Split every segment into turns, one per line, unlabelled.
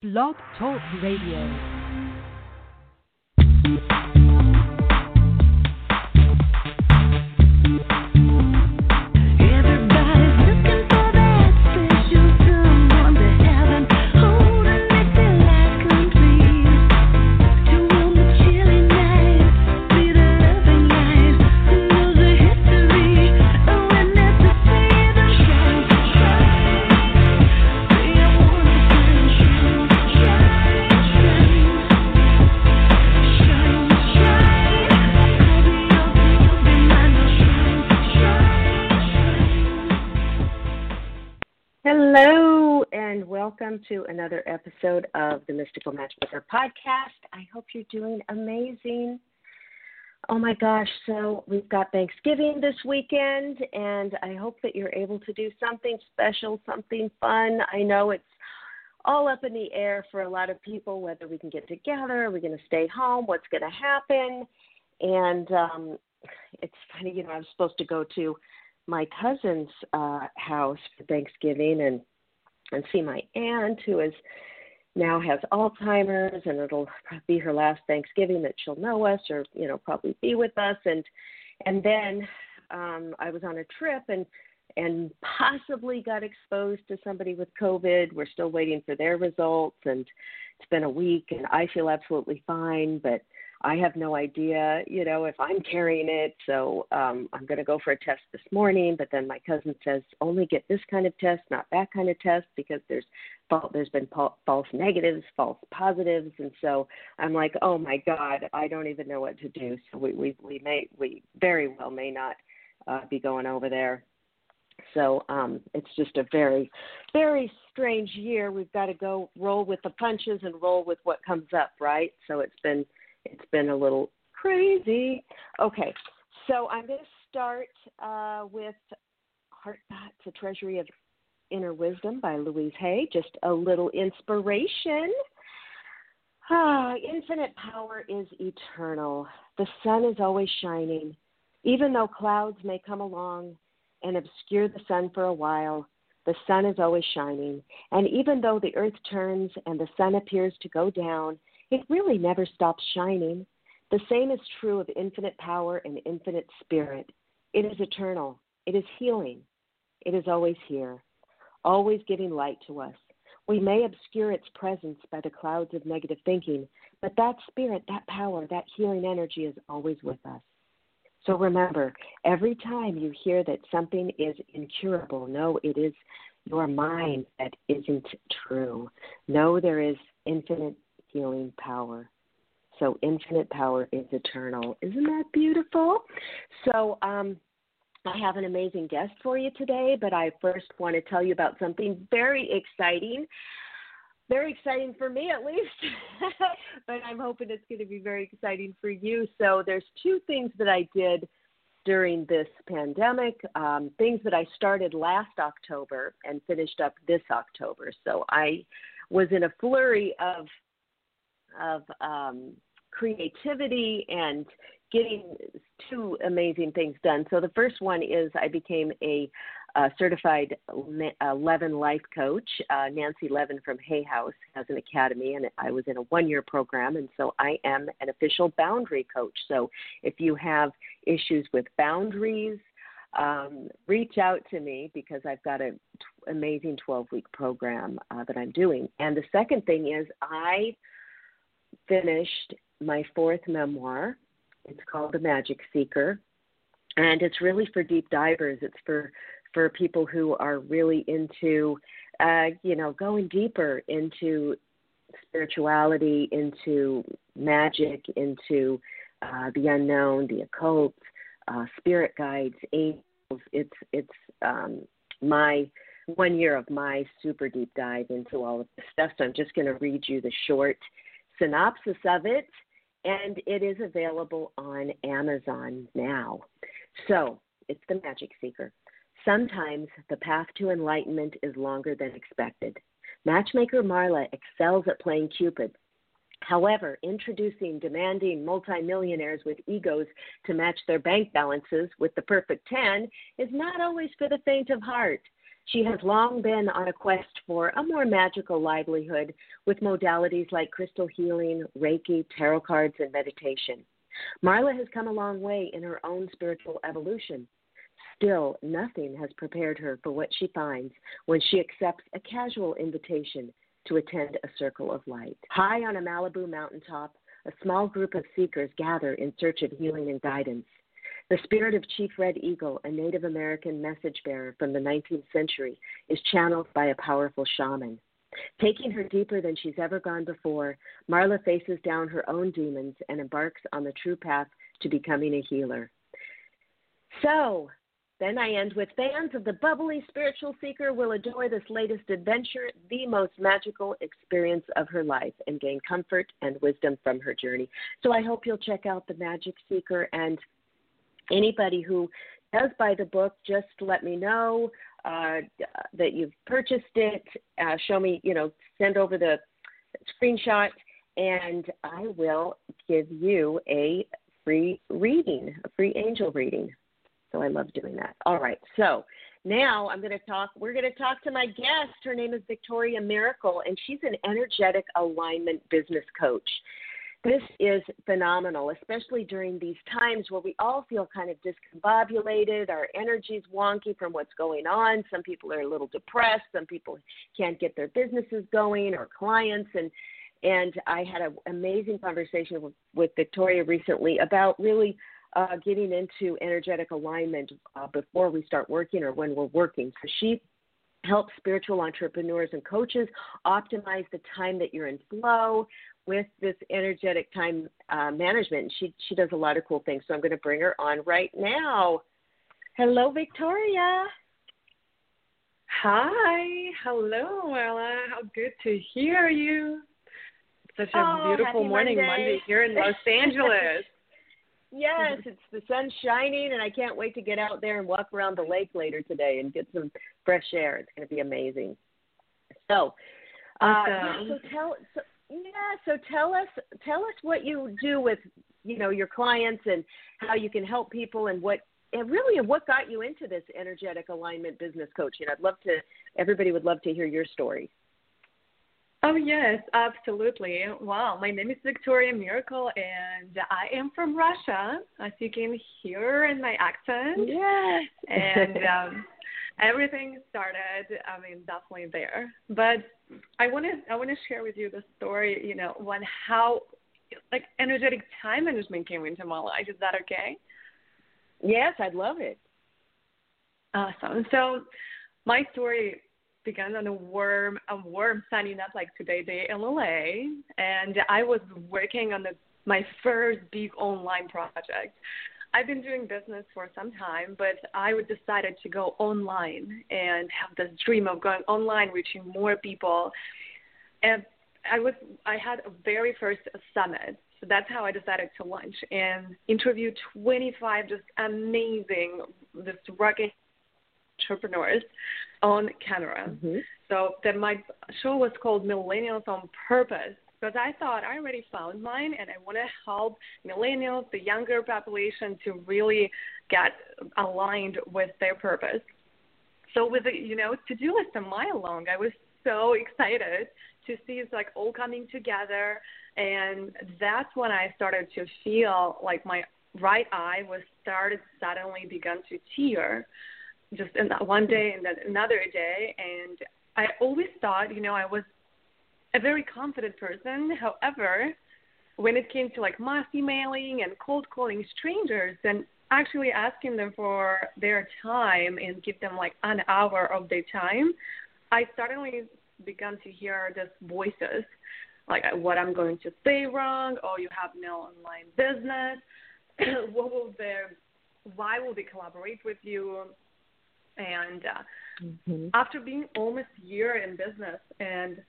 Blog Talk Radio.
To
another episode of the Mystical Matchmaker podcast. I hope you're doing amazing. Oh my gosh, so we've got Thanksgiving this weekend, and I hope that you're able to do something special, something fun. I know it's all up in the air for a lot of people whether we can get together, are we going to stay home, what's going to happen. And um, it's funny, you know, I was supposed to go to my cousin's uh, house for Thanksgiving and and see my aunt who is now has Alzheimer's and it'll be her last Thanksgiving that she'll know us or you know probably be with us and and then um I was on a trip and and possibly got exposed to somebody with COVID. We're still waiting for their results and it's been a week and I feel absolutely fine but I have no idea, you know, if I'm carrying it. So um, I'm going to go for a test this morning. But then my cousin says only get this kind of test, not that kind of test, because there's there's been false negatives, false positives, and so I'm like, oh my God, I don't even know what to do. So we we we may we very well may not uh, be going over there. So um, it's just a very, very strange year. We've got to go roll with the punches and roll with what comes up, right? So it's been it's been a little crazy. Okay, so I'm going to start uh, with Heart Thoughts, a Treasury of Inner Wisdom by Louise Hay. Just a little inspiration. Ah, infinite power is eternal. The sun is always shining. Even though clouds may come along and obscure the sun for a while, the sun is always shining. And even though the earth turns and the sun appears to go down, it really never stops shining. The same is true of infinite power and infinite spirit. It is eternal. It is healing. It is always here, always giving light to us. We may obscure its presence by the clouds of negative thinking, but that spirit, that power, that healing energy is always with us. So remember, every time you hear that something is incurable, no, it is your mind that isn't true. No, there is infinite healing power. So infinite power is eternal. Isn't that beautiful? So um, I have an amazing guest for you today, but I first want to tell you about something very exciting. Very exciting for me, at least, but I'm hoping it's going to be very exciting for you. So, there's two things that I did during this pandemic, um, things that I started last October and finished up this October. So, I was in a flurry of of um, creativity and getting two amazing things done. So the first one is I became a certified Le- Levin life coach. Uh, Nancy Levin from Hay House has an academy, and I was in a one-year program, and so I am an official boundary coach. So if you have issues with boundaries, um, reach out to me because I've got an t- amazing 12-week program uh, that I'm doing. And the second thing is I finished my fourth memoir. It's called The Magic Seeker, and it's really for deep divers. It's for for people who are really into, uh, you know, going deeper into spirituality, into magic, into uh, the unknown, the occult, uh, spirit guides, angels. It's it's um, my one year of my super deep dive into all of this stuff. So I'm just going to read you the short synopsis of it, and it is available on Amazon now. So it's The Magic Seeker. Sometimes the path to enlightenment is longer than expected. Matchmaker Marla excels at playing Cupid. However, introducing demanding multimillionaires with egos to match their bank balances with the perfect 10 is not always for the faint of heart. She has long been on a quest for a more magical livelihood with modalities like crystal healing, Reiki, tarot cards, and meditation. Marla has come a long way in her own spiritual evolution. Still, nothing has prepared her for what she finds when she accepts a casual invitation to attend a circle of light. High on a Malibu mountaintop, a small group of seekers gather in search of healing and guidance. The spirit of Chief Red Eagle, a Native American message bearer from the 19th century, is channeled by a powerful shaman. Taking her deeper than she's ever gone before, Marla faces down her own demons and embarks on the true path to becoming a healer. So, then I end with fans of the bubbly spiritual seeker will enjoy this latest adventure, the most magical experience of her life, and gain comfort and wisdom from her journey. So I hope you'll check out the Magic Seeker and anybody who does buy the book, just let me know uh, that you've purchased it. Uh, show me, you know, send over the screenshot, and I will give you a free reading, a free angel reading. So I love doing that. All right. So now I'm going to talk. We're going to talk to my guest. Her name is Viktoriia Miracle, and she's an energetic alignment business coach. This is phenomenal, especially during these times where we all feel kind of discombobulated. Our energy's wonky from what's going on. Some people are a little depressed. Some people can't get their businesses going or clients. And and I had an amazing conversation with, with Viktoriia recently about really uh, getting into energetic alignment uh, before we start working or when we're working. So she helps spiritual entrepreneurs and coaches optimize the time that you're in flow with this energetic time uh, management. She she does a lot of cool things. So I'm going to bring her on right now. Hello, Viktoriia.
Hi, hello, Ella. How good to hear you. Such a
Oh,
beautiful morning
Monday.
Monday here in Los Angeles.
Yes, it's the sun shining, and I can't wait to get out there and walk around the lake later today and get some fresh air. It's going to be amazing. So, uh,
Awesome.
so tell so, yeah, so tell us tell us what you do with you know your clients and how you can help people and what and really what got you into this energetic alignment business coaching. I'd love to. Everybody would love to hear your story.
Oh yes, absolutely. Wow, my name is Viktoriia Miracle, and I am from Russia, as you can hear in my accent.
Yes.
and um, everything started. I mean, definitely there. But I want to I want to share with you the story. You know, when how like energetic time management came into my life. Is that okay?
yes, I'd love it.
Awesome. So my story began on a warm a warm sunny night like today day in LA, and I was working on the, my first big online project. I've been doing business for some time, but I decided to go online and have this dream of going online, reaching more people. And I was I had a very first summit. So that's how I decided to launch and interview 25 just amazing, just rocking entrepreneurs on camera.
Mhm.
So that my show was called Millennials on Purpose because I thought I already found mine and I want to help millennials, the younger population, to really get aligned with their purpose. So with the you know to do list a mile long, I was so excited to see it's like all coming together, and that's when I started to feel like my right eye was started suddenly begun to tear, just in that one day and then another day, and I always thought you know I was a very confident person. However, when it came to like mass emailing and cold calling strangers and actually asking them for their time and give them like an hour of their time, I suddenly began to hear these voices like what I'm going to say wrong, oh you have no online business, what will their why will they collaborate with you? And uh,
Mhm.
after being almost a year in business and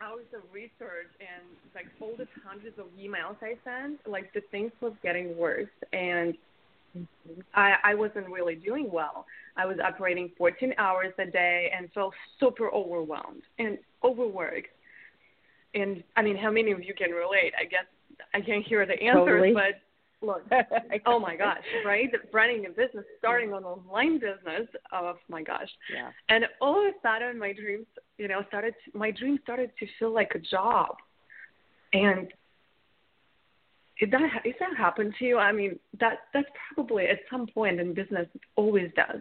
hours of research and like all the hundreds of emails I sent, like the things was getting worse and I, I wasn't really doing well. I was operating 14 hours a day and felt super overwhelmed and overworked. And I mean, how many of you can relate? I guess I can't hear the answers,
Totally.
but look, oh my gosh, right? Running a business, starting an online business. Oh my gosh.
Yeah.
And all of a sudden, my dreams, you know, started. My dreams started to feel like a job, and did that is that happen to you? I mean, that that's probably at some point in business always does.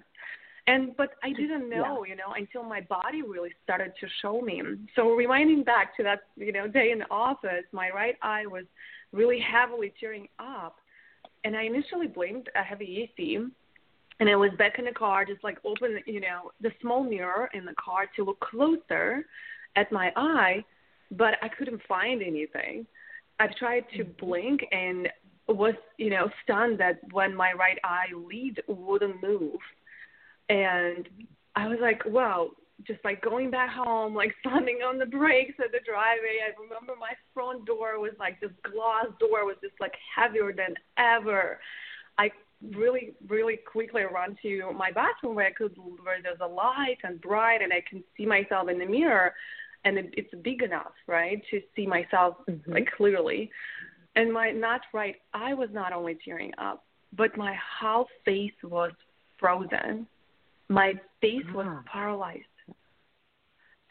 And but I didn't know, you know, until my body really started to show me. So rewinding back to that, you know, day in the office, my right eye was really heavily tearing up, and I initially blamed a heavy AC. And I was back in the car, just like open, you know, the small mirror in the car to look closer at my eye, but I couldn't find anything. I tried to mm-hmm. blink and was, you know, stunned that when my right eye lid wouldn't move. And I was like, wow, just like going back home, like slamming on the brakes at the driveway. I remember my front door was like this glass door was just like heavier than ever. I really, really quickly run to my bathroom where I could, where there's a light and bright, and I can see myself in the mirror, and it, it's big enough, right, to see myself
Mhm.
like clearly. And my not right I was not only tearing up, but my whole face was frozen. My face was
Ah.
paralyzed.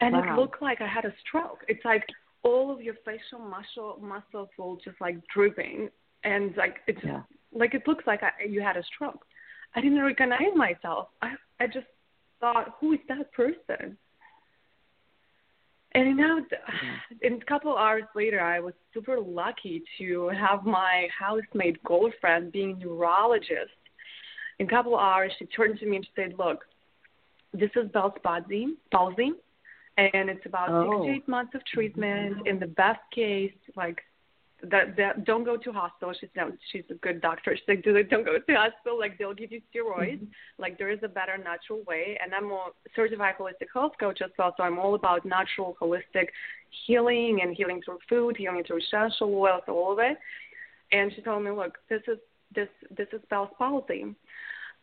And
Wow.
it looked like I had a stroke. It's like all of your facial muscle muscles were just like drooping, and like it's
Yeah.
like it looks like I, you had a stroke. I didn't recognize myself. I I just thought, who is that person? And now, in a couple hours later, I was super lucky to have my housemate girlfriend being a neurologist. In a couple hours, she turned to me and she said, "Look, this is Bell's palsy, palsy, and it's about
Oh.
six to eight months of treatment. In the best case, like that, that don't go to hospital. She's no, she's a good doctor. She's like, do don't go to hospital. Like they'll give you steroids. Like there is a better natural way. And I'm a certified holistic health coach as well, so I'm all about natural holistic healing and healing through food, healing through essential oils, all of it. And she told me, look, this is this this is Bell's palsy.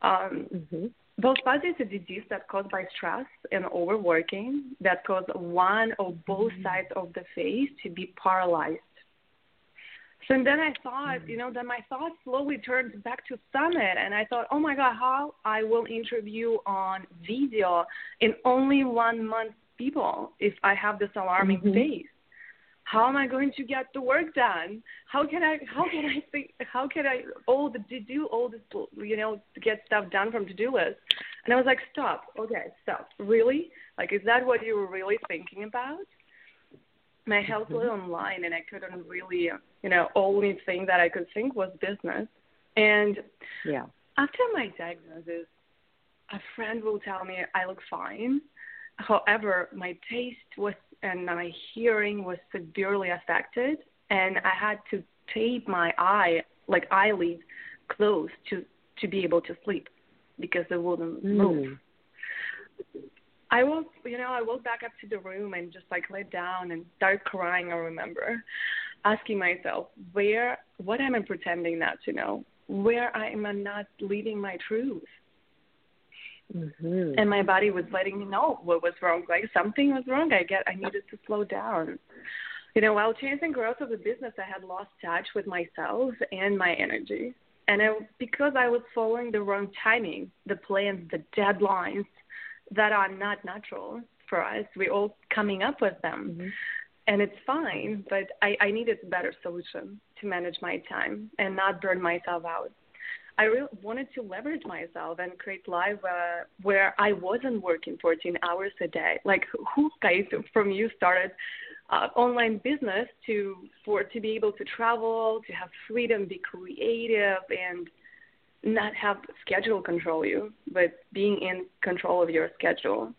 Um,
Mhm.
Palsy is a disease that's caused by stress and overworking that cause one or both sides of the face to be paralyzed. So and then I thought, you know, then my thoughts slowly turned back to Summit, and I thought, oh my God, how I will interview on video in only one month people if I have this alarming
Mhm.
face. How am I going to get the work done? How can I? How can I think? How can I? All the to do all this, you know, to get stuff done from to do list. And I was like, stop. Okay, stop. Really? Like, is that what you were really thinking about? My health was mm-hmm. online, and I couldn't really, you know, only thing that I could think was business. And
Yeah.
after my diagnosis, a friend will tell me I look fine. However, my taste was and my hearing was severely affected, and I had to tape my eye, like eyelid, closed to to be able to sleep because it wouldn't move.
Mm.
I woke, you know, I woke back up to the room and just like laid down and started crying. I remember asking myself, where, what am I pretending not to know? Where I am I not living my truth?
Mhm.
And my body was letting me know what was wrong. Like something was wrong. I get, I needed to slow down. You know, while chasing growth of the business, I had lost touch with myself and my energy. And I, because I was following the wrong timing, the plans, the deadlines that are not natural for us, we're all coming up with them.
Mhm.
And it's fine, but I, I needed a better solution to manage my time and not burn myself out. I really wanted to leverage myself and create life uh, where I wasn't working 14 hours a day. Like who guys from you started uh, online business to for to be able to travel, to have freedom, be creative, and not have schedule control you, but being in control of your schedule.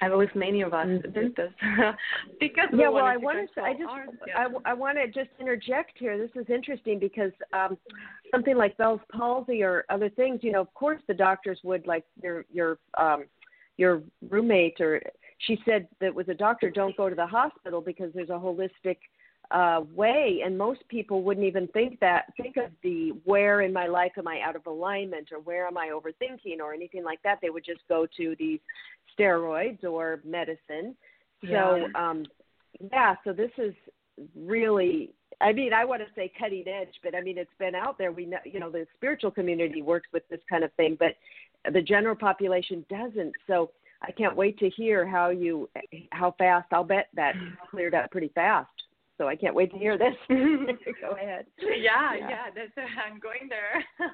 I believe many of us
Mhm.
did this because we
Yeah, well, I wanted to. I just,
ours.
I, I want to just interject here. This is interesting because um, something like Bell's palsy or other things, you know, of course, the doctors would like your your um, your roommate or she said that was a doctor. Don't go to the hospital because there's a holistic uh, way, and most people wouldn't even think that think of the where in my life am I out of alignment or where am I overthinking or anything like that. They would just go to these steroids or medicine. So
Yeah.
um, yeah, so this is really I mean, I want to say cutting edge, but I mean, it's been out there. We know, you know, the spiritual community works with this kind of thing, but the general population doesn't. So I can't wait to hear how you, how fast. I'll bet that cleared up pretty fast. So I can't wait to hear this. Go ahead.
Yeah,
Yeah.
yeah, that's I'm going there.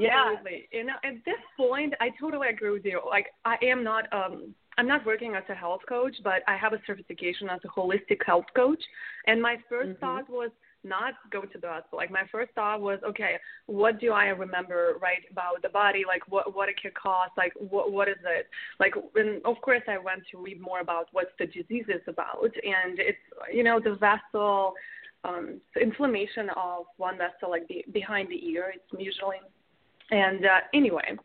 Yeah.
Absolutely. You know, at this point, I totally agree with you. Like, I am not um I'm not working as a health coach, but I have a certification as a holistic health coach. And my 1st
Mhm.
thought was not go to the hospital. Like my first thought was, okay, what do I remember right about the body? Like what what it could cause? Like what what is it? Like and of course I went to read more about what the disease is about, and it's you know the vessel, um, the inflammation of one vessel like be, behind the ear. It's usually, and uh, anyway.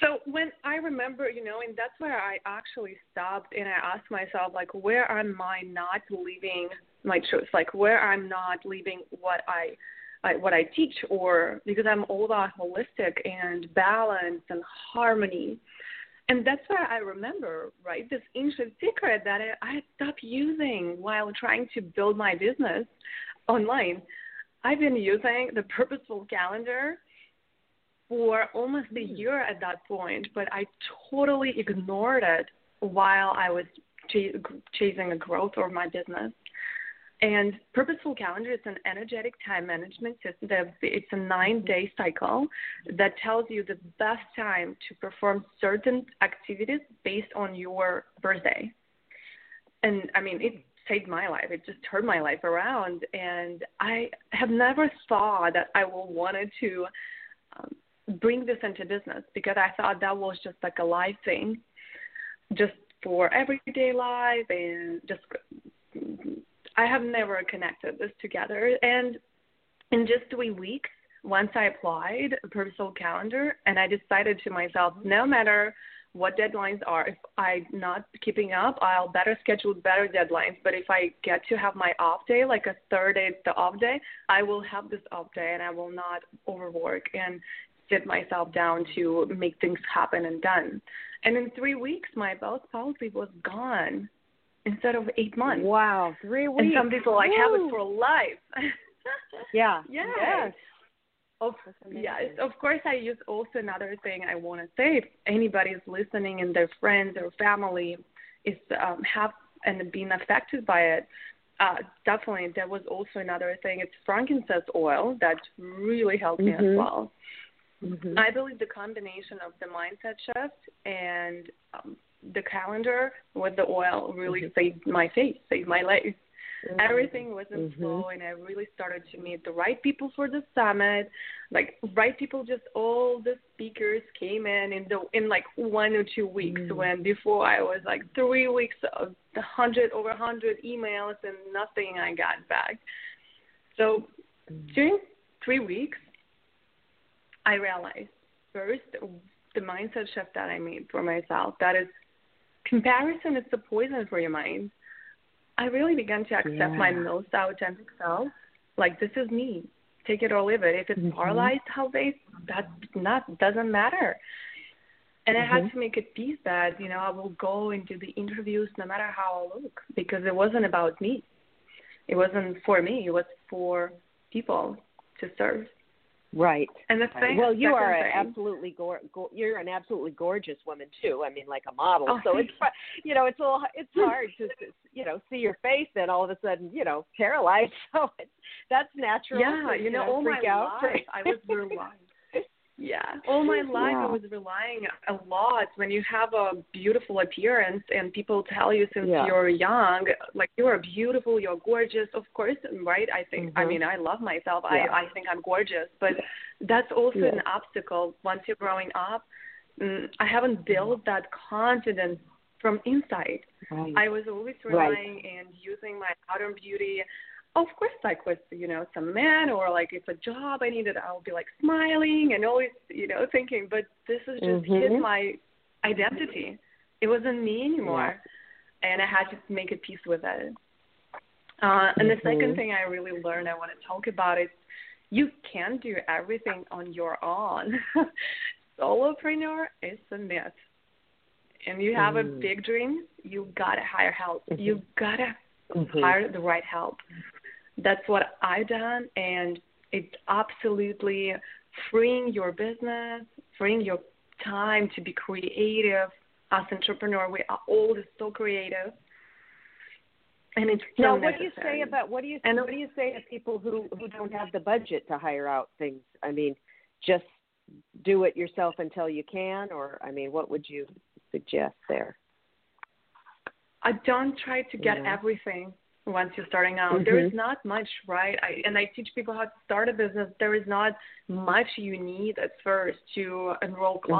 So when I remember, you know, and that's where I actually stopped and I asked myself, like, where am I not leaving my truth? Like, where I'm not leaving what I, I what I teach, or because I'm all about holistic and balance and harmony. And that's where I remember, right, this ancient secret that I, I stopped using while trying to build my business online. I've been using the purposeful calendar for almost a year at that point, but I totally ignored it while I was ch- chasing the growth of my business. And Purposeful Calendar is an energetic time management system. It's a nine day cycle that tells you the best time to perform certain activities based on your birthday. And I mean, it saved my life. It just turned my life around. And I have never thought that I will wanted to um, bring this into business because I thought that was just like a life thing, just for everyday life and just I have never connected this together. And in just three weeks, once I applied a personal calendar and I decided to myself, no matter what deadlines are, if I'm not keeping up, I'll better schedule better deadlines. But if I get to have my off day, like a third day, the off day, I will have this off day and I will not overwork and sit myself down to make things happen and done. And in three weeks, my Bell's palsy was gone instead of eight months.
Wow, three weeks.
And some people like have it for life.
Yeah.
Yes.
Yes.
Of, yes, of course. I use also another thing I want to say. If anybody is listening and their friends or family is um, have and being affected by it, uh, definitely there was also another thing. It's frankincense oil that really helped me as
Mhm.
well.
Mhm.
I believe the combination of the mindset shift and um, the calendar with the oil really
Mhm.
saved my face, saved my life. Everything was in
Mhm.
flow, and I really started to meet the right people for the summit. Like right people, just all the speakers came in in the in like one or two weeks.
Mm.
When before I was like three weeks of the hundred over hundred emails and nothing I got back. So
Mm.
during three weeks, I realized first the mindset shift that I made for myself. That is, comparison is the poison for your mind. I really began to accept my most authentic self. Like this is me. Take it or leave it. If it's
Mhm.
paralyzed health base, that not doesn't matter. And I had
Mhm.
to make a peace that you know I will go and do the interviews no matter how I look because it wasn't about me. It wasn't for me. It was for people to serve.
Right.
And the thing,
well, you are a
thing-
absolutely gor- go- you're an absolutely gorgeous woman too. I mean, like a model.
Oh,
so it's you know it's a little it's hard to s- you know see your face and all of a sudden you know paralyzed. So it's, that's natural.
Yeah, you know, oh all my
out.
life I was relying. Yeah, all my life
Yeah.
I was relying a lot. When you have a beautiful appearance and people tell you since
Yeah.
you're young, like you are beautiful, you're gorgeous. Of course, right? I think. I
Mhm.
mean, I love myself.
Yeah.
I I think I'm gorgeous, but that's also an obstacle once you're growing up. Mm, I haven't built that confidence from inside.
Right.
I was always
Right.
relying and using my outer beauty. Of course, like with you know some man or like if a job I needed, I'll be like smiling and always you know thinking. But this is just hid
Mhm.
my identity. It wasn't me anymore, and I had to make a peace with it. Uh, and the second
Mhm.
thing I really learned I want to talk about is you can't do everything on your own. Solopreneur is a myth. And you have a
Mm.
big dream, you gotta hire help. You gotta
Mhm.
hire the right help. That's what I've done, and it's absolutely freeing your business, freeing your time to be creative. As entrepreneur, we are all so creative, and it's so
now, what do you say about what do you
And-
what do you say to people who who don't have the budget to hire out things? I mean, just do it yourself until you can, or I mean, what would you suggest there?
I don't try to get
Yeah.
everything once you're starting out. There is
Mhm.
not much, right? I, and I teach people how to start a business. There is not much you need at first to enroll
Mm-hmm.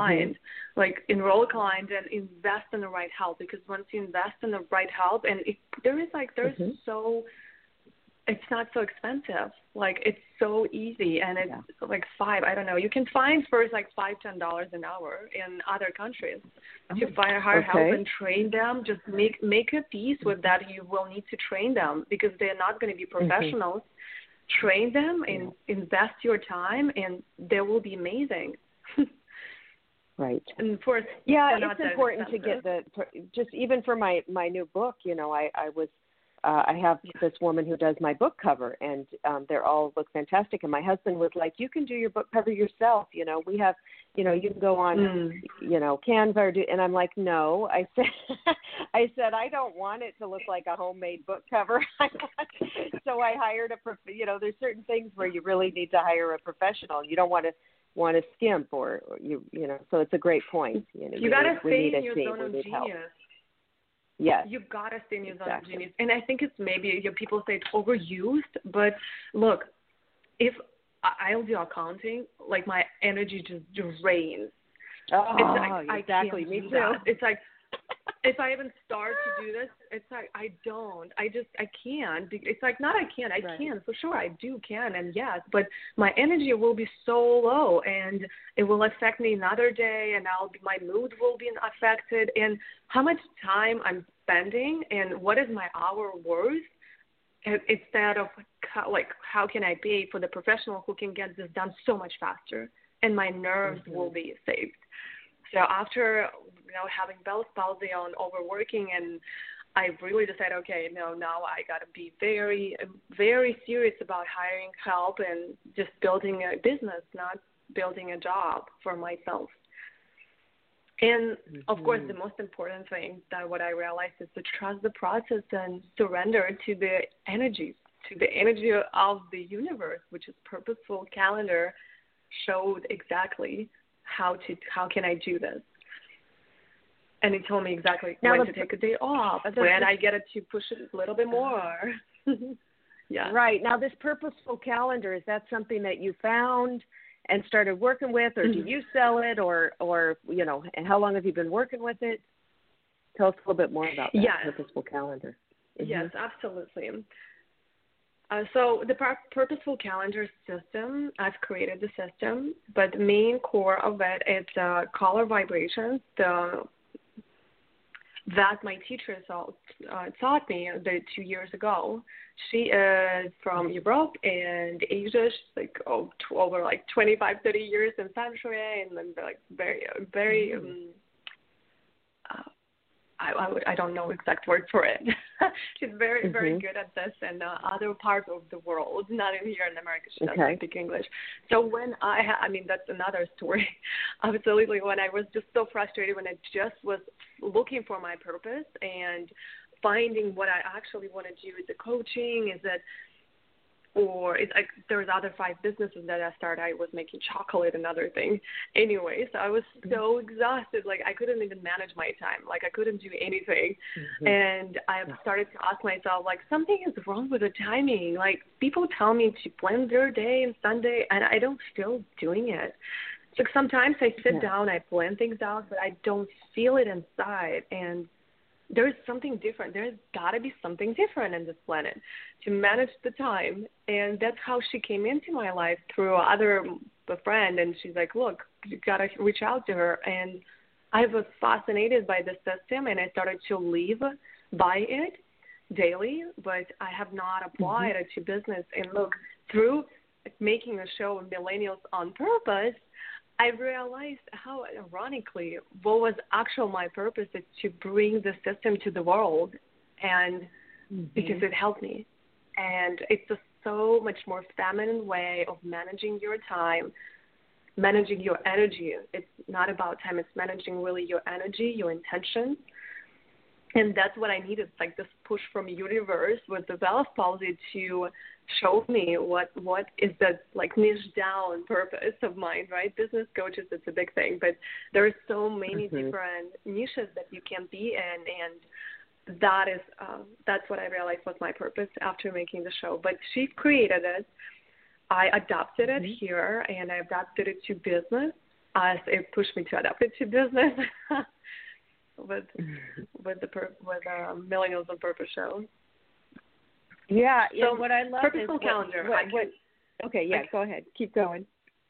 Like enroll a client and invest in the right help because once you invest in the right help, and it, there is like there's
Mhm.
so it's not so expensive. Like it's so easy and it's
Yeah.
like five. I don't know. You can find first like five ten dollars an hour in other countries oh, to find hire help
Okay.
and train them. Just make make a peace with that. You will need to train them because they're not going to be mm-hmm. professionals. Train them and invest your time, and they will be amazing.
Right.
and for
Yeah,
they're
it's important to get the just even for my my new book. You know, I I was uh, I have this woman who does my book cover, and um, they're all look fantastic. And my husband was like, "You can do your book cover yourself. You know, we have, you know, you can go on,
Mm.
you know, Canva or do." And I'm like, "No," I said, "I said I don't want it to look like a homemade book cover." So I hired a, prof- you know, there's certain things where you really need to hire a professional. You don't want to want to skimp or, you you know so it's a great point you know
You
need, we
stay in your zone of
need help yes
You've gotta stay in your zone
Exactly.
of genius, and I think it's maybe you people say it's overused, but look, if I- I'll do accounting, like my energy just drains.
oh
It's like, oh, I
exactly me too.
It's like if I even start to do this, it's like I don't. I just I can't. It's like not I can't. I
Right.
can for sure. I do can and yes, but my energy will be so low and it will affect me another day, and I'll be, my mood will be affected. And how much time I'm spending and what is my hour worth? Instead of how, like how can I pay for the professional who can get this done so much faster, and my nerves
Mhm.
will be saved. So after you know having Bell's palsy and overworking, and I really decided, okay, no, now I got to be very, very serious about hiring help and just building a business, not building a job for myself. And of course,
Mhm.
the most important thing that what I realized is to trust the process and surrender to the energies, to the energy of the universe, which is purposeful calendar showed exactly how to how can I do this. And he told me exactly
Now
when to take a day off, when I get it to push it a little bit more. yeah.
right now this purposeful calendar is that something that you found and started working with or do
Mhm.
you sell it or or you know and how long have you been working with it tell us a little bit more about that
Yes.
purposeful calendar Mhm.
Yes, absolutely. Uh, so the pur- purposeful calendar system, I've created the system, but the main core of it is uh, color vibrations. The that my teacher taught, uh, taught me the two years ago. She is from Europe and Asia. She's like oh, over like 25, 30 years in Sanctuary and then like very, very. Um, uh, I, I would I don't know exact word for it. She's very very
Mhm.
good at this in uh, other parts of the world, not in here in America. She doesn't
Okay.
speak English. So when I ha- I mean that's another story. Absolutely, when I was just so frustrated when I just was looking for my purpose and finding what I actually want to do with the coaching is that or it's like there's other five businesses that I started. I was making chocolate and other things. Anyway, so I was so exhausted, like I couldn't even manage my time. Like I couldn't do anything.
Mhm.
And I started to ask myself, like, something is wrong with the timing. Like people tell me to plan their day and Sunday, and I don't feel doing it. So sometimes I sit
Yeah.
down, I plan things out, but I don't feel it inside. And there's something different. There's got to be something different in this planet to manage the time. And that's how she came into my life through other a friend. And she's like, look, you got to reach out to her. And I was fascinated by the system, and I started to live by it daily. But I have not mm-hmm. applied it to business. And look, through making a show of millennials on purpose, I realized how ironically what was actual my purpose is to bring the system to the world and
Mm-hmm.
because it helped me. And it's a so much more feminine way of managing your time, managing your energy. It's not about time, it's managing really your energy, your intentions. And that's what I needed, like this push from universe with the Bell's Palsy to show me what what is the like niche down purpose of mine, right? Business coaches, it's a big thing, but there are so many
Mhm.
different niches that you can be in, and that is uh, that's what I realized was my purpose after making the show. But she created it. I adopted it
Mhm.
here, and I adapted it to business. As it pushed me to adapt it to business with with the pur- with uh, Millennials on Purpose show.
Yeah.
So,
What I love
purposeful
is what-
calendar.
What,
I can-
what, okay, yeah. Go ahead. Keep going.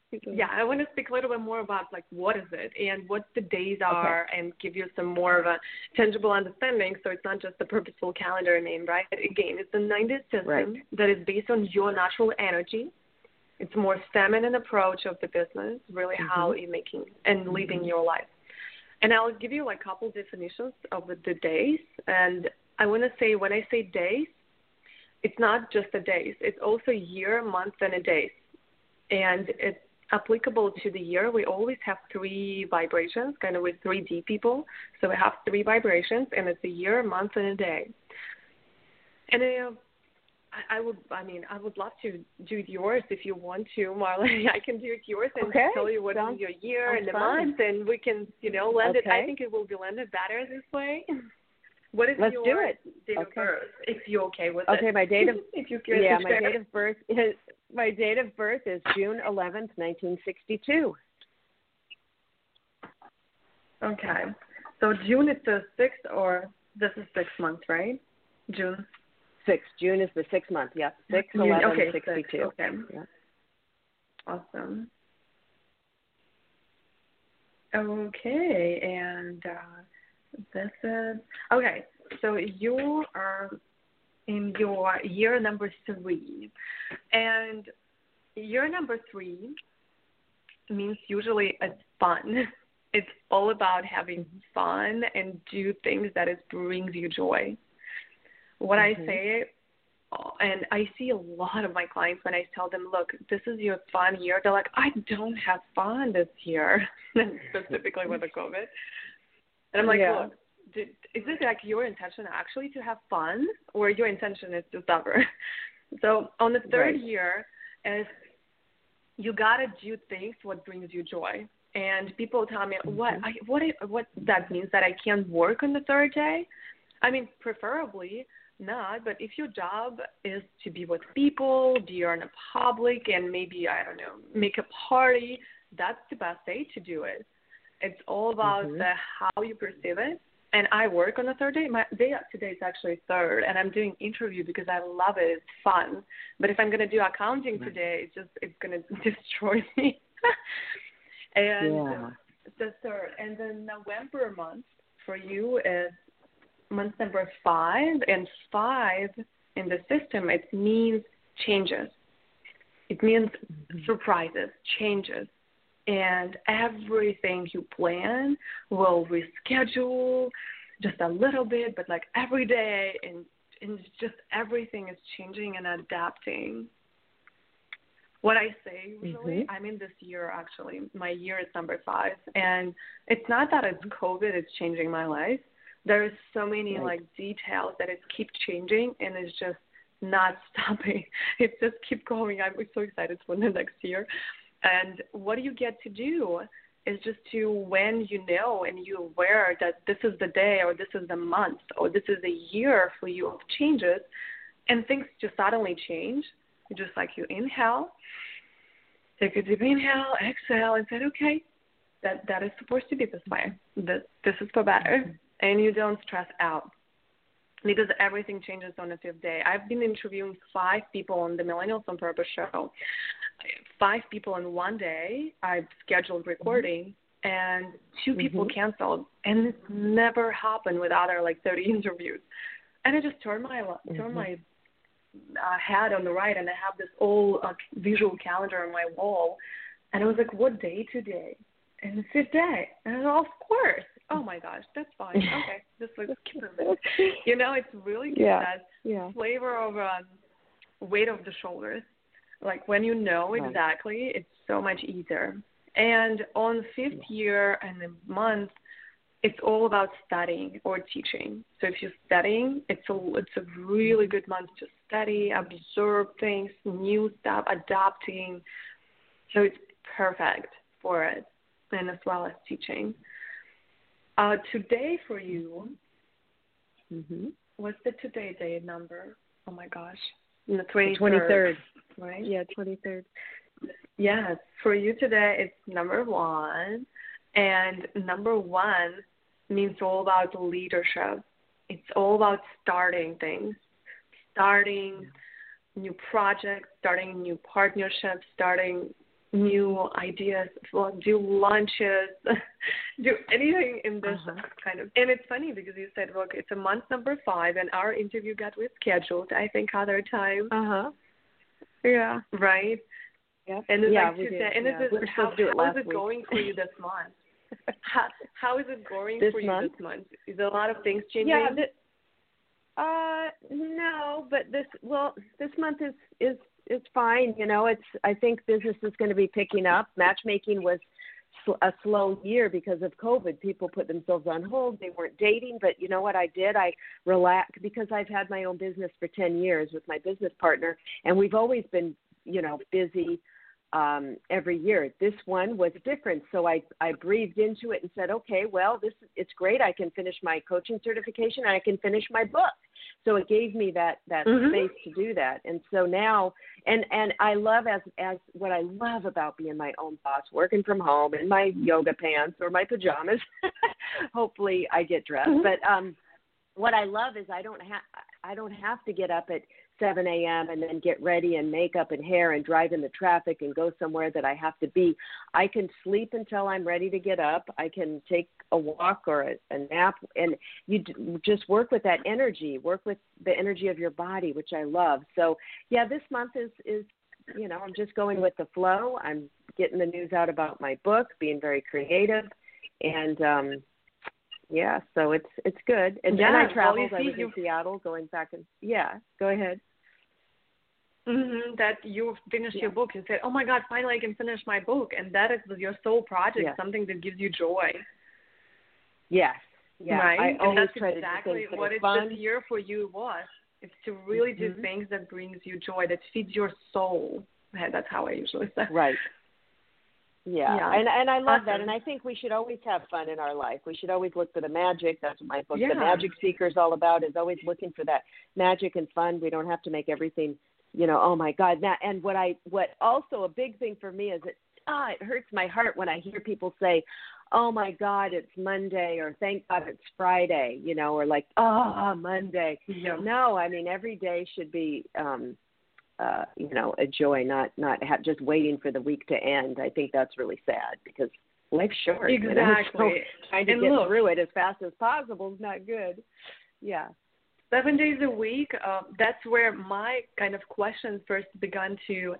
Keep going.
Yeah, I want to speak a little bit more about like what is it and what the days are, and give you some more of a tangible understanding. So it's not just the purposeful calendar name, right? Again, it's a 90 system
Right.
that is based on your natural energy. It's more feminine approach of the business, really how you're making and living your life. And I'll give you like a couple definitions of the, days. And I want to say when I say days, it's not just the days. It's also year, month, and a day. And it's applicable to the year. We always have three vibrations, kind of with 3D people. So we have three vibrations, and it's a year, month, and a day. And uh, I, I would, I mean, I would love to do it yours if you want to, Marley. I can do it yours and
Okay.
tell you what
Sounds-
your year and the
fun.
month, and we can, you know, land it. I think it will be landed better this way. What is
Let's
your
do it.
date of birth, if you're okay with it?
Okay, my date of
if you care
yeah, my
share.
date of birth is my date of birth is June eleventh, nineteen sixty two.
Okay. So June is the sixth, or this is six months, right? June.
Six. June is the sixth month. Yep. Six
June-
eleven
okay,
sixty
six,
two.
Okay.
Yeah.
Awesome. Okay, and uh, this is okay. So you are in your year number three, and year number three means usually it's fun. It's all about having fun and do things that it brings you joy. What
Mhm.
I say and I see a lot of my clients when I tell them, look, this is your fun year. They're like, I don't have fun this year, specifically with the COVID. And I'm like,
Yeah.
look, did, is this like your intention actually to have fun, or your intention is to suffer? so on the third
Right.
year, is you gotta do things what brings you joy. And people tell me, what I, what I, what that means that I can't work on the third day. I mean, preferably not, but if your job is to be with people, be in a public, and maybe I don't know, make a party, that's the best day to do it. It's all about
Mhm.
the how you perceive it. And I work on the third day. My day today is actually third, and I'm doing interview because I love it. It's fun. But if I'm gonna do accounting today, it's just it's gonna destroy me. and
Yeah.
the third, and then November month for you is month number five, and five in the system it means changes. It means surprises, changes, and everything you plan will reschedule just a little bit, but like every day, and and just everything is changing and adapting. What I say usually,
Mhm.
I'm in this year actually. My year is number five, and it's not that it's COVID; it's changing my life. There's so many
Right.
like details that it keep changing, and it's just not stopping. It just keep going. I'm so excited for the next year. And what you get to do is just to when you know and you're aware that this is the day or this is the month or this is the year for you of changes and things just suddenly change. Just like you inhale, take a deep inhale, exhale and say, Okay, that that is supposed to be this way. This this is for better and you don't stress out because everything changes on fifth day. I've been interviewing five people on the Millennials on Purpose show. Five people in one day. I've scheduled recording, and 2 people
Mhm.
canceled, and this never happened with other like 30 interviews. And I just turned my turned
Mhm.
my uh, head on the right, and I have this old uh, visual calendar on my wall, and I was like, "What day today?" And the fifth day, and I was, "Of course." Oh my gosh, that's fine. Okay, like keep it. You know, it's really good
Yeah.
that
Yeah.
flavor of um, weight of the shoulders. Like when you know
Right.
exactly, it's so much easier. And on fifth year and the month, it's all about studying or teaching. So if you're studying, it's a it's a really good month to study, observe things, new stuff, adapting. So it's perfect for it, and as well as teaching. Uh, today for you,
hmm
what's the today day number? Oh my gosh, the twenty
Twenty third.
right?
Yeah, twenty third.
Yes, for you today, it's number one, and number one means all about leadership. It's all about starting things, starting new projects, starting new partnerships, starting new ideas, do lunches, do anything in this
Uh-huh.
kind of. And it's funny because you said, look, it's a month number five, and our interview got rescheduled. I think other time.
Uh huh.
Yeah. Right.
Yeah.
And it's
yeah,
like today, and
yeah.
it's how,
do it
how is it
week.
going for you this month? how, how is it going
This
for you this month? Is there a lot of things changing?
Yeah. Th- uh, no, but this well, this month is is is fine. You know, it's I think business is going to be picking up. Matchmaking was sl- a slow year because of COVID. People put themselves on hold. They weren't dating, but you know what I did? I relaxed because I've had my own business for 10 years with my business partner and we've always been, you know, busy um every year. This one was different, so I I breathed into it and said, "Okay, well, this it's great. I can finish my coaching certification and I can finish my book." So it gave me that that
Mhm.
space to do that. And so now and and I love as as what I love about being my own boss, working from home in my yoga pants or my pajamas. Hopefully I get dressed,
Mhm.
but um what I love is I don't have I don't have to get up at 7 a.m. and then get ready and makeup and hair and drive in the traffic and go somewhere that I have to be. I can sleep until I'm ready to get up. I can take a walk or a, a nap, and you d- just work with that energy. Work with the energy of your body, which I love. So yeah, this month is is you know I'm just going with the flow. I'm getting the news out about my book, being very creative, and um yeah, so it's it's good. And then I traveled.
you
I was in Seattle, going back and yeah. Go ahead.
hmm that you finished
Yeah.
your book and said, "Oh my God, finally I can finish my book," and that is your soul project,
Yeah.
something that gives you joy.
Yes. Yeah.
right?
I
and
always
that's
try
exactly
to do
what
are
it
fun.
this year for you was. It's to really do
Mhm.
things that brings you joy, that feeds your soul. That's how I usually say.
Right. Yeah.
Yeah.
And and I love that and I think we should always have fun in our life. We should always look for the magic. That's what my book
Yeah.
The Magic Seeker is all about is always looking for that magic and fun. We don't have to make everything, you know, oh my god. Now and what I what also a big thing for me is it ah it hurts my heart when I hear people say, "Oh my god, it's Monday" or "Thank God it's Friday," you know, or like, "Oh, Monday."
Yeah.
No, I mean every day should be um uh you know a joy not not ha- just waiting for the week to end. I think that's really sad because life's short. you know, so
Exactly.
trying to
And
get
look-
through it as fast as possible is not good. Yeah.
seven days a week uh, that's where my kind of questions first began to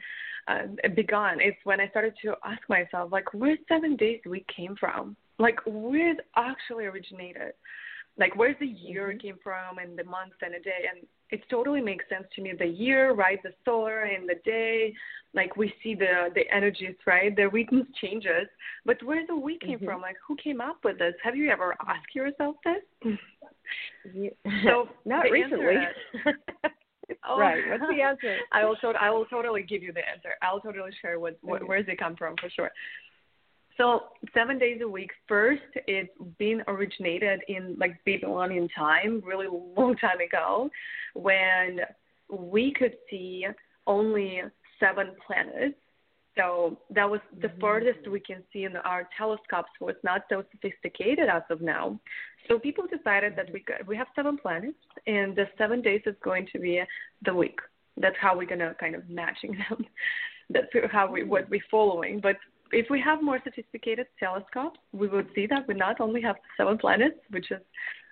uh, began it's when i started to ask myself like where seven days a week came from like where it actually originated like where's the year
Mm-hmm.
came from and the month and a day and it totally makes sense to me the year right the solar and the day like we see the the energies right the rhythms changes but where the week came
Mhm.
from like who came up with this have you ever asked yourself this
Yeah.
So,
not recently.
Oh.
Right. What's the answer?
I will tot- I will totally give you the answer. I'll totally share what, what
Okay.
where does it come from for sure. So seven days a week. First, it's been originated in like Babylonian time, really long time ago, when we could see only seven planets. So that was the
Mm-hmm.
furthest we can see in our telescopes. So it's not so sophisticated as of now. So people decided that we could, we have seven planets, and the seven days is going to be the week. That's how we're gonna kind of matching them. That's how we what we're following. But if we have more sophisticated telescopes, we would see that we not only have seven planets, which is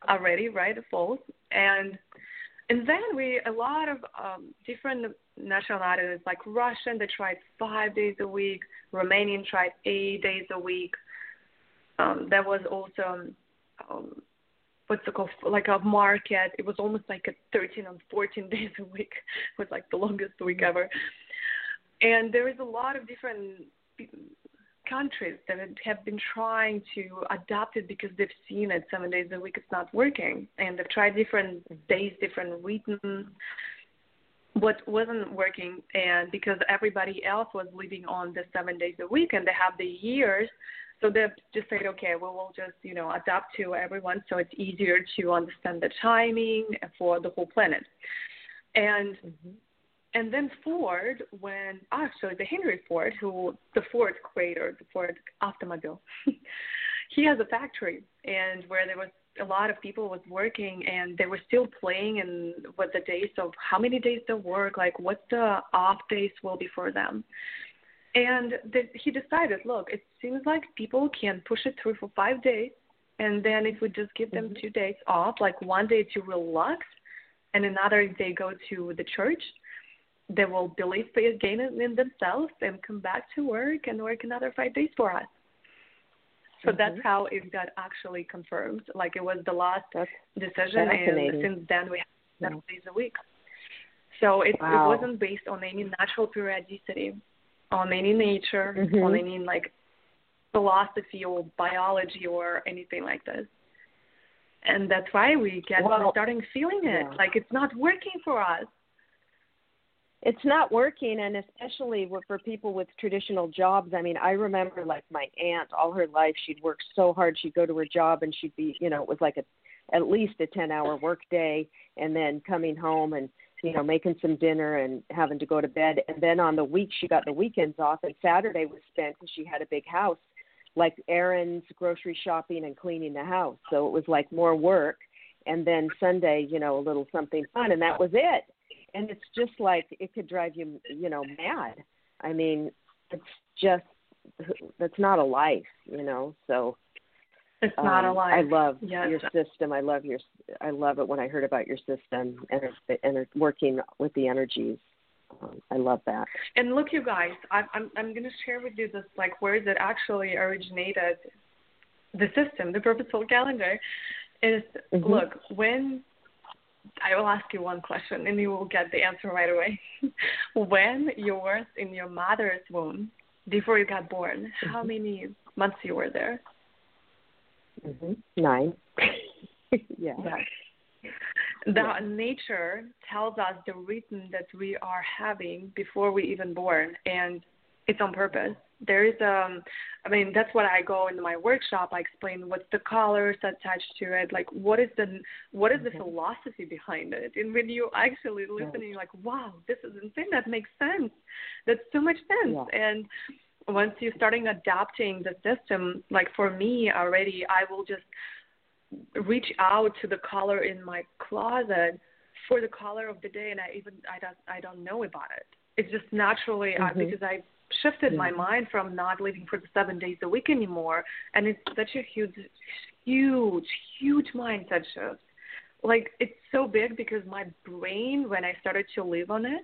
already right false, and and then we a lot of um, different nationalities like Russian they tried five days a week, Romanian tried eight days a week. Um, there was also um, what's it called like a market. It was almost like a 13 and 14 days a week. It was like the longest week ever. And there is a lot of different countries that have been trying to adapt it because they've seen it seven days a week it's not working. And they've tried different days different rhythms. What wasn't working and because everybody else was living on the seven days a week and they have the years so they've just said okay well we'll just you know adapt to everyone so it's easier to understand the timing for the whole planet. And
Mhm.
And then Ford, when actually the Henry Ford, who the Ford creator, the Ford automobile, he has a factory and where there was a lot of people was working and they were still playing and what the days of how many days they work, like what the off days will be for them. And the, he decided, look, it seems like people can push it through for five days, and then if we just give them
Mhm.
two days off, like one day to relax, and another day go to the church, they will believe again in themselves and come back to work and work another five days for us. So that's
Mhm.
how it got actually confirmed. Like it was the last
That's
decision, and since then we have seven
Yeah.
days a week. So it,
Wow.
it wasn't based on any natural periodicity, on any nature,
Mhm.
on any like philosophy or biology or anything like this. And that's why we get
Well,
starting feeling it
yeah.
like it's not working for us.
It's not working and especially for people with traditional jobs i mean i remember like my aunt all her life she'd work so hard she'd go to her job and she'd be you know it was like a at least a ten hour work day and then coming home and you know making some dinner and having to go to bed. And then on the week she got the weekends off and saturday was spent because she had a big house like errands grocery shopping and cleaning the house. So it was like more work. And then sunday you know a little something fun and that was it and it's just like it could drive you you know mad i mean it's just that's not a life you know so
It's not
um,
a life.
i love
Yes.
your system i love your i love it when i heard about your system and and working with the energies um, i love that
And look, you guys, I'm I'm I'm gonna share with you this like where it actually originated. The system, the purposeful calendar, is
Mhm.
look when I will ask you one question and you will get the answer right away. when you were in your mother's womb before you got born, how
Mhm.
many months you were there?
hmm nine yeah
Yes. The nature tells us the rhythm that we are having before we even born, and it's on purpose. There is um, I mean that's what I go in my workshop. I explain what's the colors attached to it, like what is the what is the
Mhm.
philosophy behind it. And when you actually listen, you're like, wow, this is insane. That makes sense. That's so much sense.
Yeah.
And once you're starting adapting the system, like for me already, I will just reach out to the color in my closet for the color of the day and I even I don't I don't know about it. It's just naturally uh,
Mhm.
because I shifted my mind from not living for the seven days a week anymore and it's such a huge huge huge mindset shift. Like it's so big because my brain when I started to live on it,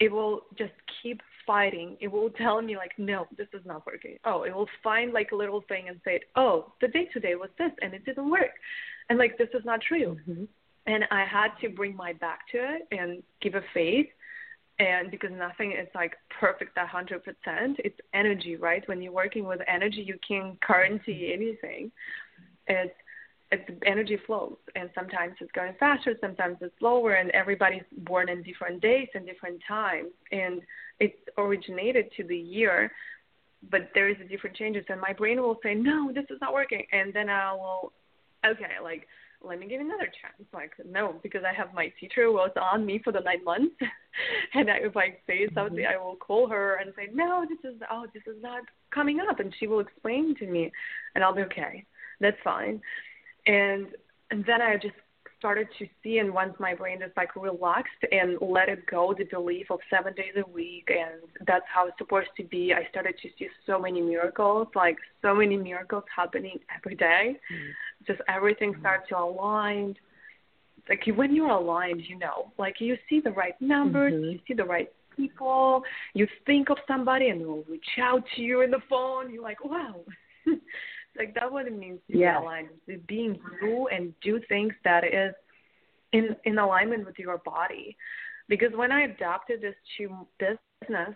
it will just keep fighting. It will tell me like, no, this is not working. Oh, it will find like a little thing and say, oh, the day today was this and it didn't work, and like this is not true.
hmm
And I had to bring my back to it and give a faith. And because nothing is like perfect a hundred percent, it's energy, right? When you're working with energy, you can guarantee mm-hmm. anything. It's it's energy flows, and sometimes it's going faster, sometimes it's slower, and everybody's born in different days and different times, and it's originated to the year, but there is a different changes, and my brain will say, no, this is not working, and then I will, okay, like let me give it another chance. Like, no, because I have my teacher who was on me for the nine months. and I, if I say mm-hmm. something, I will call her and say, no, this is, oh, this is not coming up. And she will explain to me, and I'll be okay. That's fine. And, and then I just started to see, and once my brain is like relaxed and let it go, the belief of seven days a week, and that's how it's supposed to be, I started to see so many miracles, like so many miracles happening every day mm-hmm. Just everything starts to align. Like when you're aligned, you know, like you see the right numbers,
Mhm.
you see the right people, you think of somebody and they'll reach out to you in the phone. You're like, wow, Like that's what it means to
Yes.
be aligned. It's being you and do things that is in in alignment with your body. Because when I adapted this to business,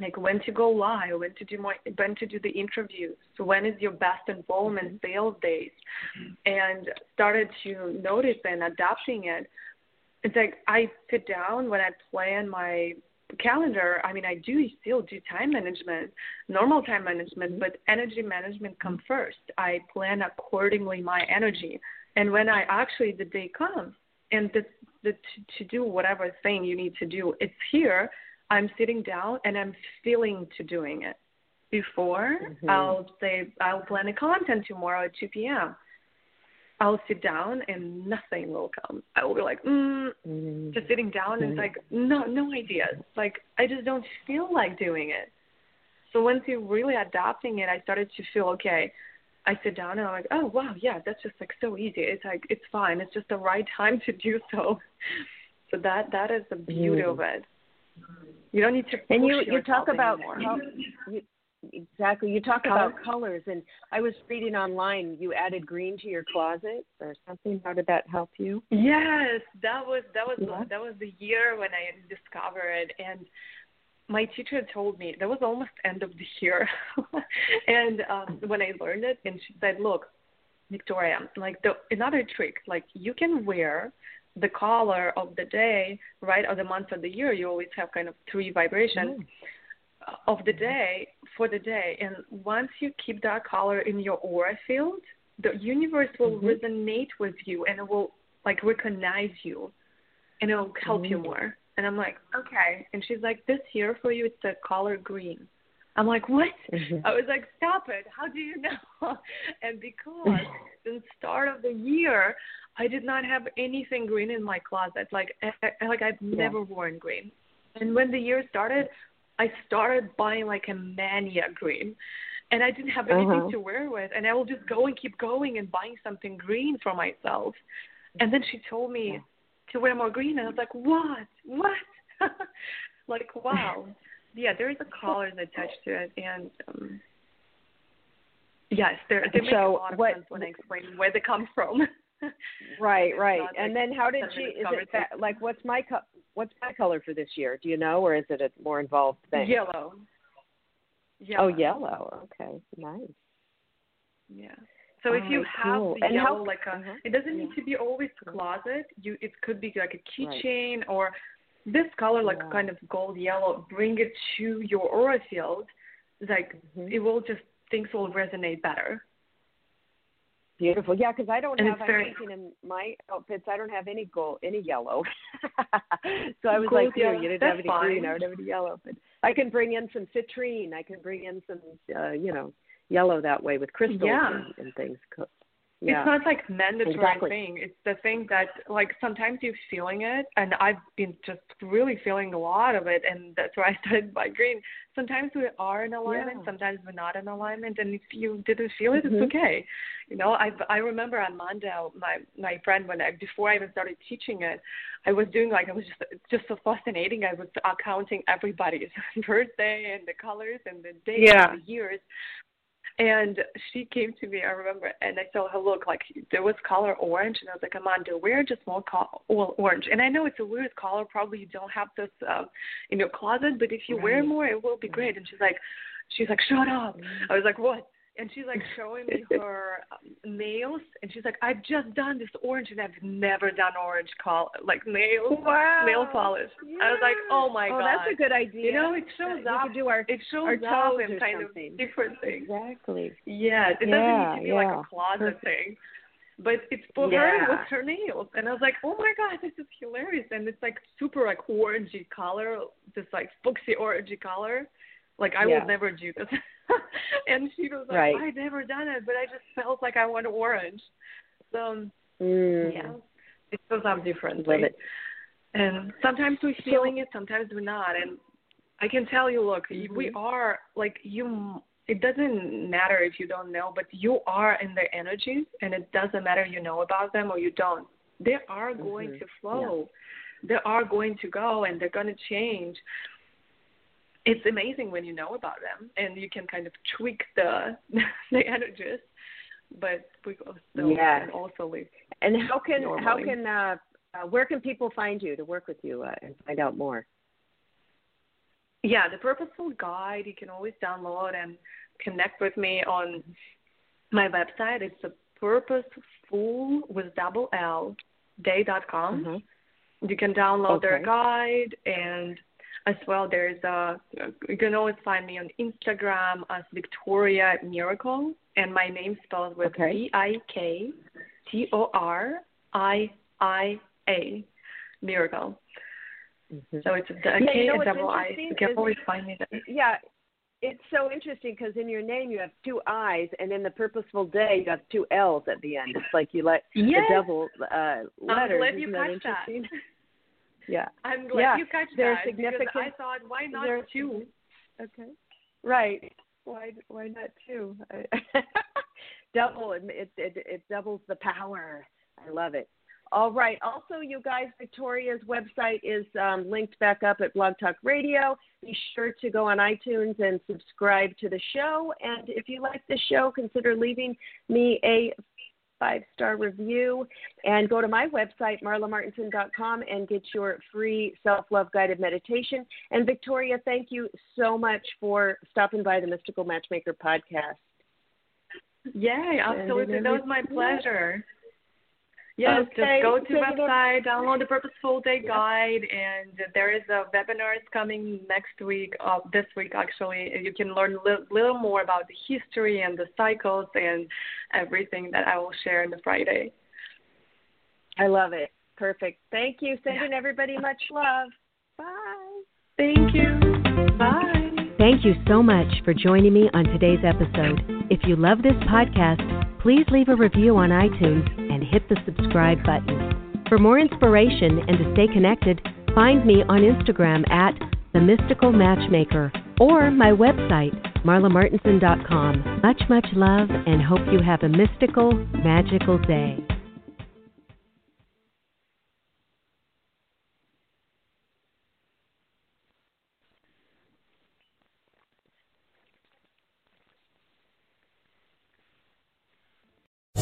like when to go live, when to do more, when to do the interviews, so when is your best involvement mm-hmm. sales days, mm-hmm. and started to notice and adapting it. It's like I sit down when I plan my calendar. I mean, I do still do time management, normal time management, mm-hmm. but energy management come first. I plan accordingly my energy, and when I actually the day comes and the the to, to do whatever thing you need to do, it's here. I'm sitting down and I'm feeling to doing it. Before
Mhm.
I'll say I'll plan a content tomorrow at 2 p.m. I'll sit down and nothing will come. I will be like, mm,
Mhm.
just sitting down and it's
Mhm.
like no no ideas. Like I just don't feel like doing it. So once you're really adopting it, I started to feel okay. I sit down and I'm like, oh wow, yeah, that's just like so easy. It's like it's fine. It's just the right time to do so. So that that is the beauty
Mm.
of it. You don't need to
And you you talk about col- you, exactly you talk about colors and I was reading online you added green to your closet or something. How did that help you?
Yes, that was that was
Yeah.
that was the year when I discovered and my teacher told me that was almost end of the year and um when I learned it and she said, Look, Viktoriia, like the another trick, like you can wear the color of the day, right, or the month of the year, you always have kind of three vibrations of the day for the day. And once you keep that color in your aura field, the universe will
Mhm.
resonate with you and it will like recognize you and it will help you
Mm.
more. And I'm like, okay. And she's like, this here for you, it's the color green. I'm like, what?
Mhm.
I was like, stop it. How do you know? and because since start of the year, I did not have anything green in my closet. Like, I, I- like I've
Yeah.
never worn green. And when the year started, I started buying like a mania green. And I didn't have anything
Uh-huh.
to wear with. And I will just go and keep going and buying something green for myself. And then she told me
Yeah.
to wear more green. And I was like, what? What? like, wow. Yeah, there is a colors attached to it. And um, yes, there they make a
So
lot of
what-
sense when I explain where they come from.
Right, right.
Not
And
like
then how did she? Is it that, like what's my co- what's my color for this year? Do you know, or is it a more involved thing?
Yellow. Yellow.
Oh, yellow. Okay, nice.
Yeah. So if
All
you have
cool.
the
And how-
yellow, like a,
uh-huh.
it doesn't need to be always closet. You, it could be like a
Right.
keychain or this color, like
Yeah.
kind of gold yellow. Bring it to your aura field. It's Like
Mhm.
it will just things will resonate better.
Beautiful. Yeah, because I don't
And
have.
it's
I'm
very-
thinking in my outfits, I don't have any gold, any yellow. so I was
Gold
like, you,
yellow,
you didn't have any green. I don't have any yellow, but I can bring in some citrine. I can bring in some, uh, you know, yellow that way with crystals
Yeah.
and, and things. Yeah.
It's not like mandatory
Exactly.
thing. It's the thing that like sometimes you're feeling it, and I've been just really feeling a lot of it, and that's why I started by green. Sometimes we are in alignment,
Yeah.
sometimes we're not in alignment, and if you didn't feel it,
Mhm.
it's okay. You know, I I remember on Monday, my my friend when I before I even started teaching it, I was doing like I was just just so fascinating. I was counting everybody's birthday and the colors and the dates
Yeah.
and the years. And she came to me, I remember, and I saw her look like there was color orange, and I was like, Amanda, wear just more col- well, orange. And I know it's a weird color, probably you don't have this um, in your closet, but if you wear more, it will be great. And she's like, she's like, shut up.
Mm-hmm.
I was like, what? And she's like showing me her um, nails, and she's like, I've just done this orange, and I've never done orange col like nails,
Wow.
nail polish. I was like, oh my
oh,
god.
that's a good idea.
You know, it shows
we
up.
could do our
It shows
our
up in kind
something.
of different things.
exactly.
Yeah, it
Yeah,
doesn't need to be
yeah.
like a closet
Perfect.
thing. But it's for
Yeah.
her with her nails. And I was like, Oh my god, this is hilarious and it's like super like orangey color, this like foxy orangey color. Like I
Yeah.
would never do this. and she was like,
Right.
I've never done it, but I just felt like I want orange. So
Mm.
yeah. It shows up differently.
Love it.
And sometimes we're feeling it, sometimes we're not. And I can tell you, look, we
Mhm.
are like you. It doesn't matter if you don't know, but you are in their energies, and it doesn't matter you know about them or you don't. They are going
Mhm.
to flow. They are going to go, and they're going to change. It's amazing when you know about them and you can kind of tweak the the energies. But we also
Yes.
can also live.
And how can how can uh, uh, where can people find you to work with you uh, and find out more?
Yeah, the purposeful guide you can always download and connect with me on my website. It's the purposeful with double L day dot com.
Mhm.
You can download their guide and as well there's a you can always find me on Instagram as Viktoriia Miracle and my name spelled with
Okay.
V I K T O R I I A Miracle.
Mhm.
So it's a, a
Yeah, you
K
know
and double I. You can always find me there.
Yeah, it's so interesting because in your name you have two I's, and in the purposeful day you have two L's at the end. It's like you let
Yes.
the double uh,
I'm
letters.
glad you
Isn't that
that.
interesting? Yeah.
I'm glad
Yeah,
you catch
they're
that because I
significant-
thought why not
they're-
two?
Okay. Right. Why? Why not two? Double. It, it it it doubles the power. I love it. All right. Also, you guys, Viktoriia's website is um, linked back up at Blog Talk Radio. Be sure to go on iTunes and subscribe to the show. And if you like the show, consider leaving me a five star review and go to my website marlamartenson.com and get your free self love guided meditation and viktoriia thank you so much for stopping by the mystical matchmaker podcast
Yay, absolutely. That was my pleasure. Yes,
Okay,
just go to
take
website, download the Purposeful Day Guide, and there is a webinar is coming next week, uh, this week actually. You can learn a li- little more about the history and the cycles and everything that I will share on the Friday.
i love it perfect thank you sending everybody much love bye
Thank you. Bye.
Thank you so much for joining me on today's episode. If you love this podcast, please leave a review on iTunes and hit the subscribe button. For more inspiration and to stay connected, find me on Instagram at The Mystical Matchmaker or my website, marlamartenson.com. Much, much love and hope you have a mystical, magical day.